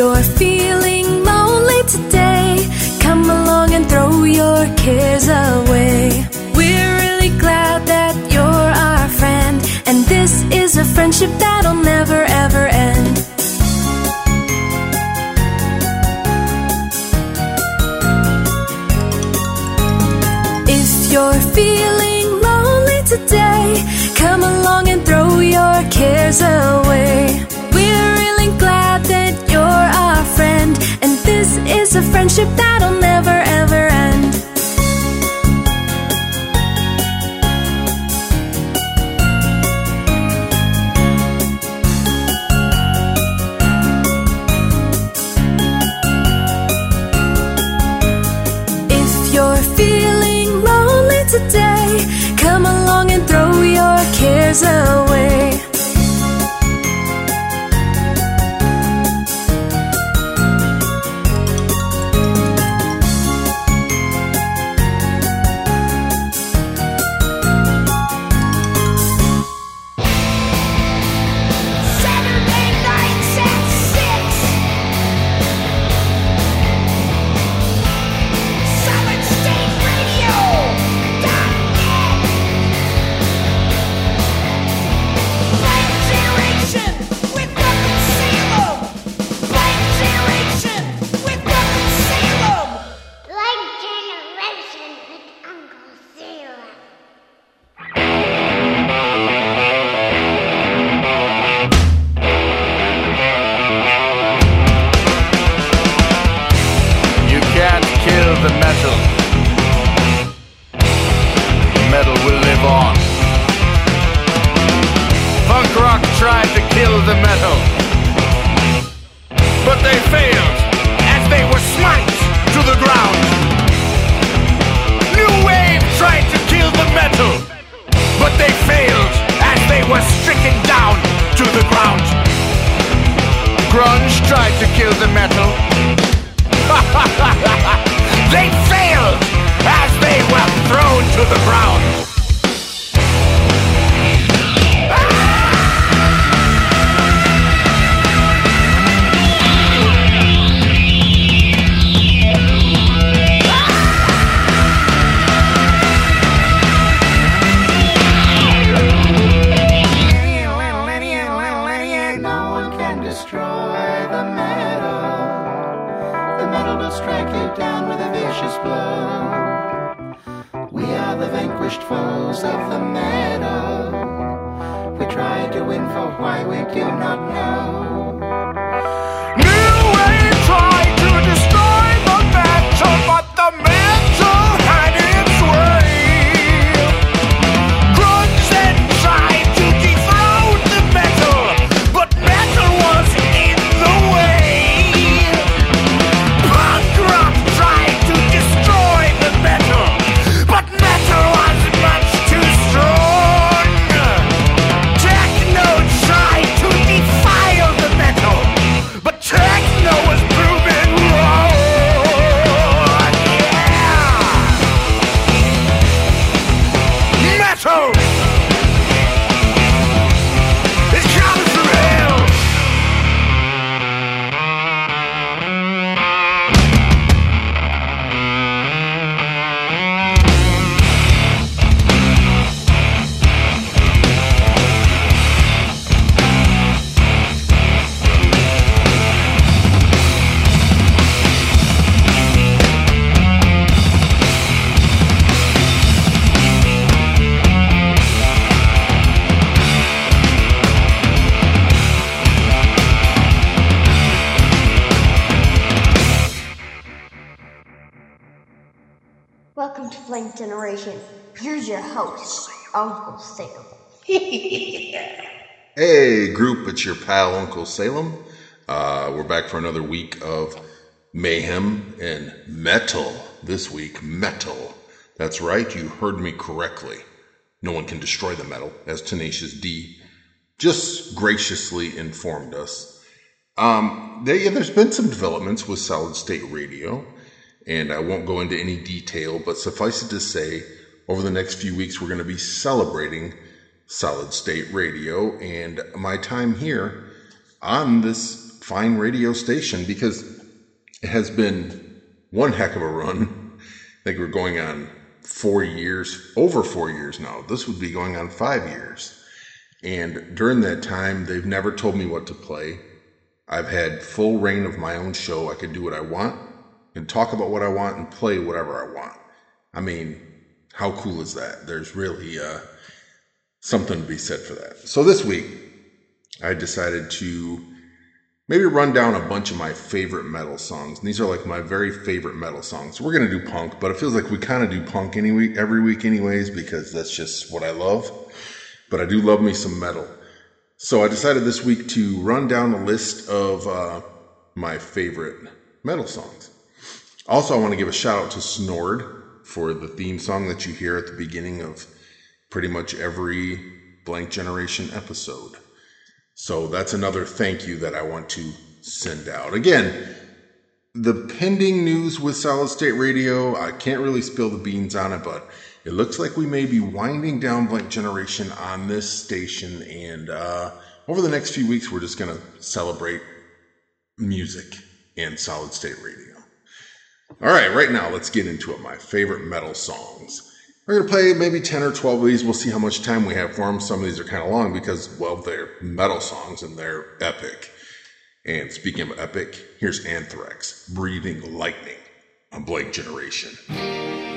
you're feeling lonely today, come along and throw your cares away. We're really glad that you're our friend, and this is a friendship that'll never ever end. If you're feeling lonely today, come along and throw your cares away. Is a friendship that'll never ever end. Uncle Salem. Hey, group, it's your pal Uncle Salem. Uh, we're back for another week of mayhem and metal. This week, metal. That's right, you heard me correctly. No one can destroy the metal, as Tenacious D just graciously informed us. Um, yeah, there's been some developments with Solid State Radio, and I won't go into any detail, but suffice it to say, over the next few weeks, we're going to be celebrating Solid State Radio, and my time here on this fine radio station because it has been one heck of a run. I think we're going on four years, over four years now. This would be going on five years. And during that time, they've never told me what to play. I've had full reign of my own show. I can do what I want and talk about what I want and play whatever I want. I mean, how cool is that? There's really uh, something to be said for that. So this week, I decided to maybe run down a bunch of my favorite metal songs. And these are like my very favorite metal songs. We're to do punk, but it feels like we kind of do punk any week, every week anyways, because that's just what I love. But I do love me some metal. So I decided this week to run down a list of uh, my favorite metal songs. Also, I want to give a shout out to Snord for the theme song that you hear at the beginning of pretty much every Blank Generation episode. So that's another thank you that I want to send out. Again, the pending news with Solid State Radio, I can't really spill the beans on it, but it looks like we may be winding down Blank Generation on this station. And uh, over the next few weeks, we're just going to celebrate music and Solid State Radio. All right, right now, let's get into it. My favorite metal songs. We're going to play maybe 10 or 12 of these. We'll see how much time we have for them. Some of these are kind of long because, well, they're metal songs and they're epic. And speaking of epic, here's Anthrax, Breathing Lightning on Blank Generation.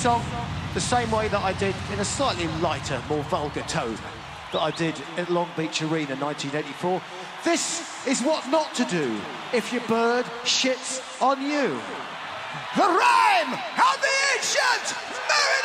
yourself the same way that I did in a slightly lighter, more vulgar tone that I did at Long Beach Arena 1984. This is what not to do if your bird shits on you. The Rime and the ancient!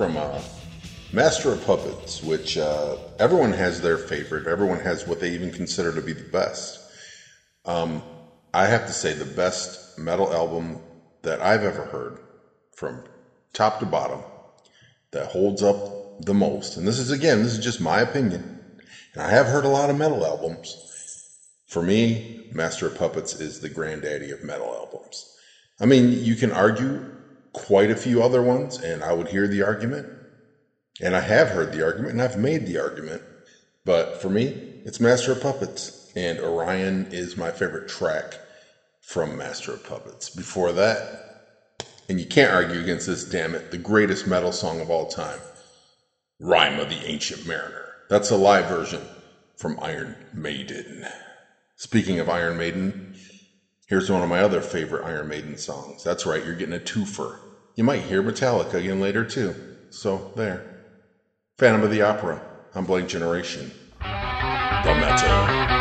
From uh, Master of Puppets, which uh, everyone has their favorite. Everyone has what they even consider to be the best. Um, I have to say, the best metal album that I've ever heard from top to bottom that holds up the most, and this is again, this is just my opinion, and I have heard a lot of metal albums. For me, Master of Puppets is the granddaddy of metal albums. I mean, you can argue quite a few other ones, and I would hear the argument. And I have heard the argument, and I've made the argument. But for me, it's Master of Puppets. And Orion is my favorite track from Master of Puppets. Before that, and you can't argue against this, damn it, the greatest metal song of all time Rime of the Ancient Mariner. That's a live version from Iron Maiden. Speaking of Iron Maiden, Here's one of my other favorite Iron Maiden songs. That's right, you're getting a twofer. You might hear Metallica again later too. So there. Phantom of the Opera on Blank Generation. The Metal.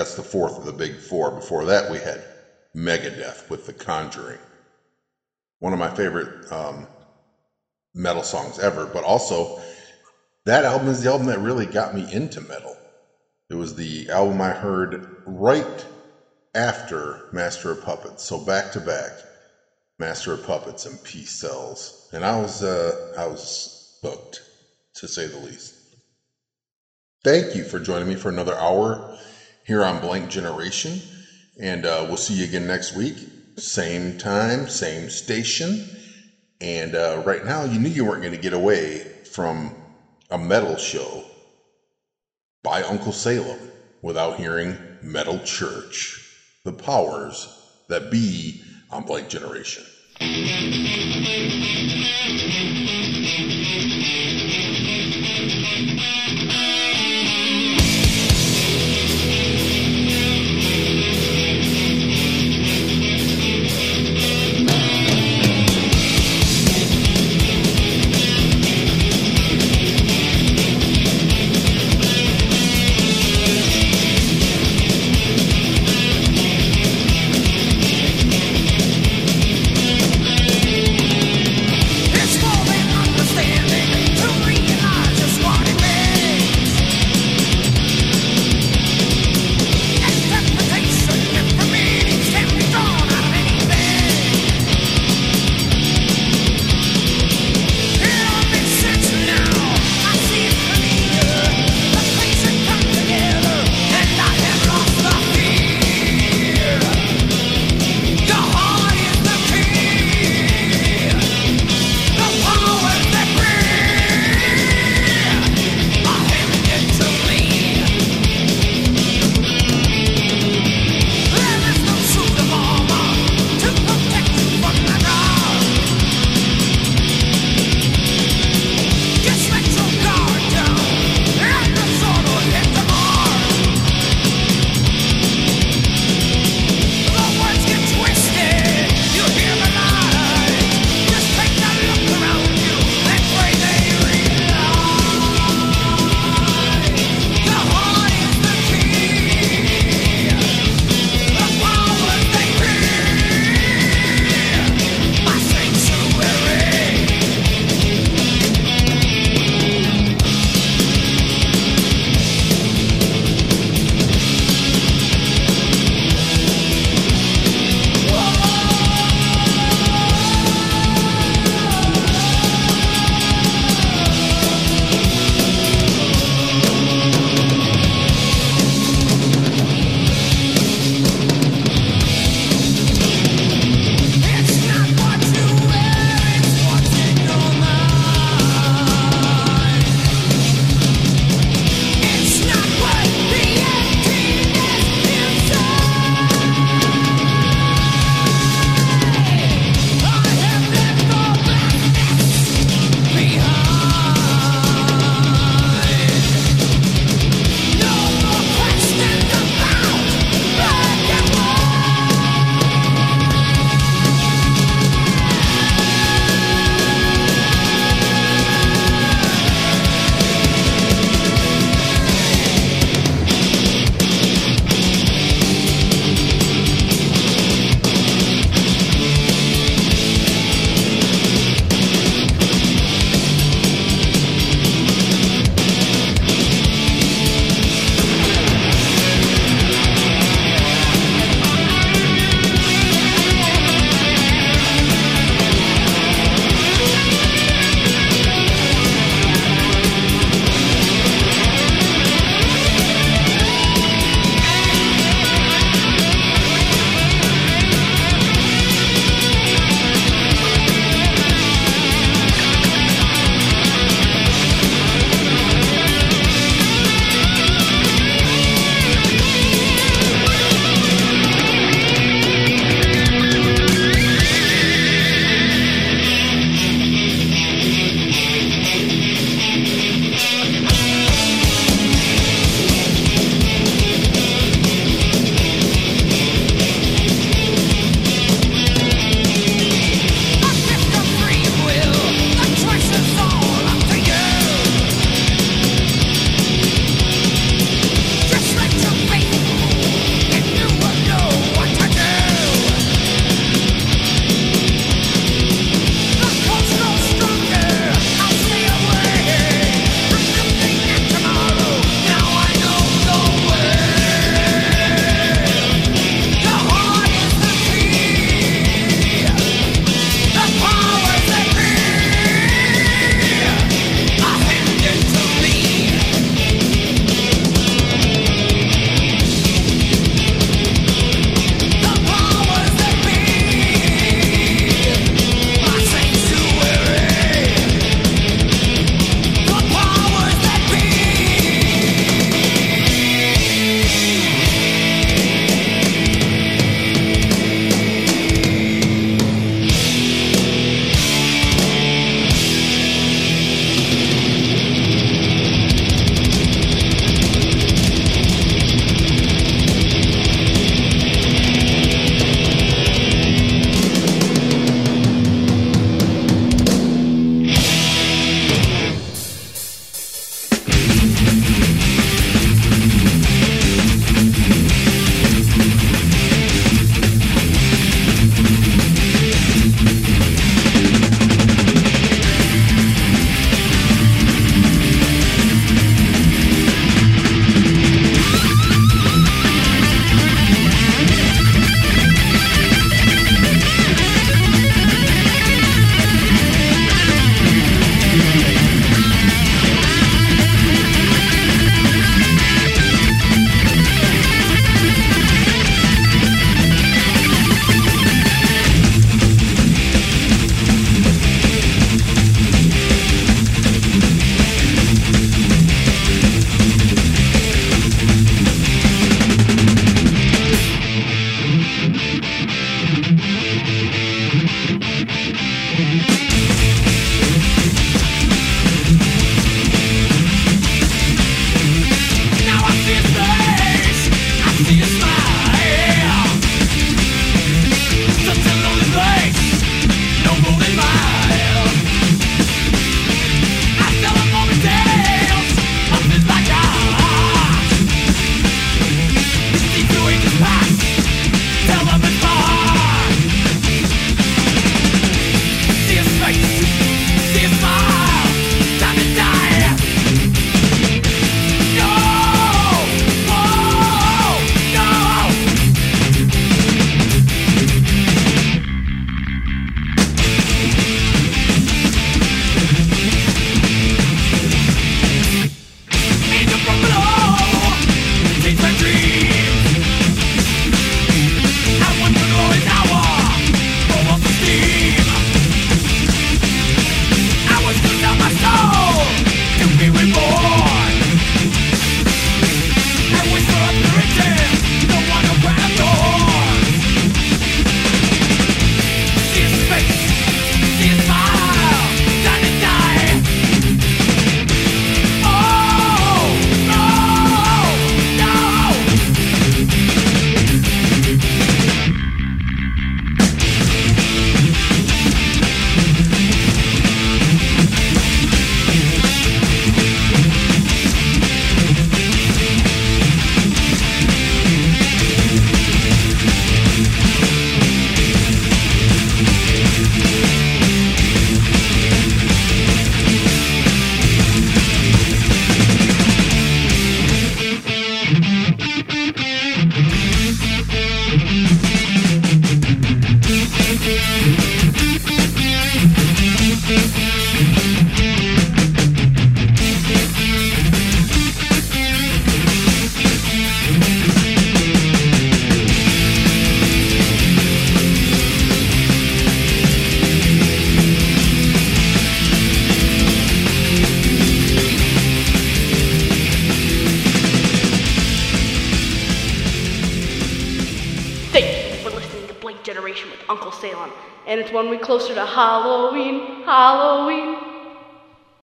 That's the fourth of the big four. Before that, we had Megadeth with The Conjuring. One of my favorite um, metal songs ever, but also that album is the album that really got me into metal. It was the album I heard right after Master of Puppets, so back to back, Master of Puppets and Peace Sells, and I was uh, I was hooked, to say the least. Thank you for joining me for another hour here on Blank Generation, and uh, we'll see you again next week, same time, same station. And uh, right now, you knew you weren't going to get away from a metal show by Uncle Salem without hearing Metal Church, the powers that be on Blank Generation. It's more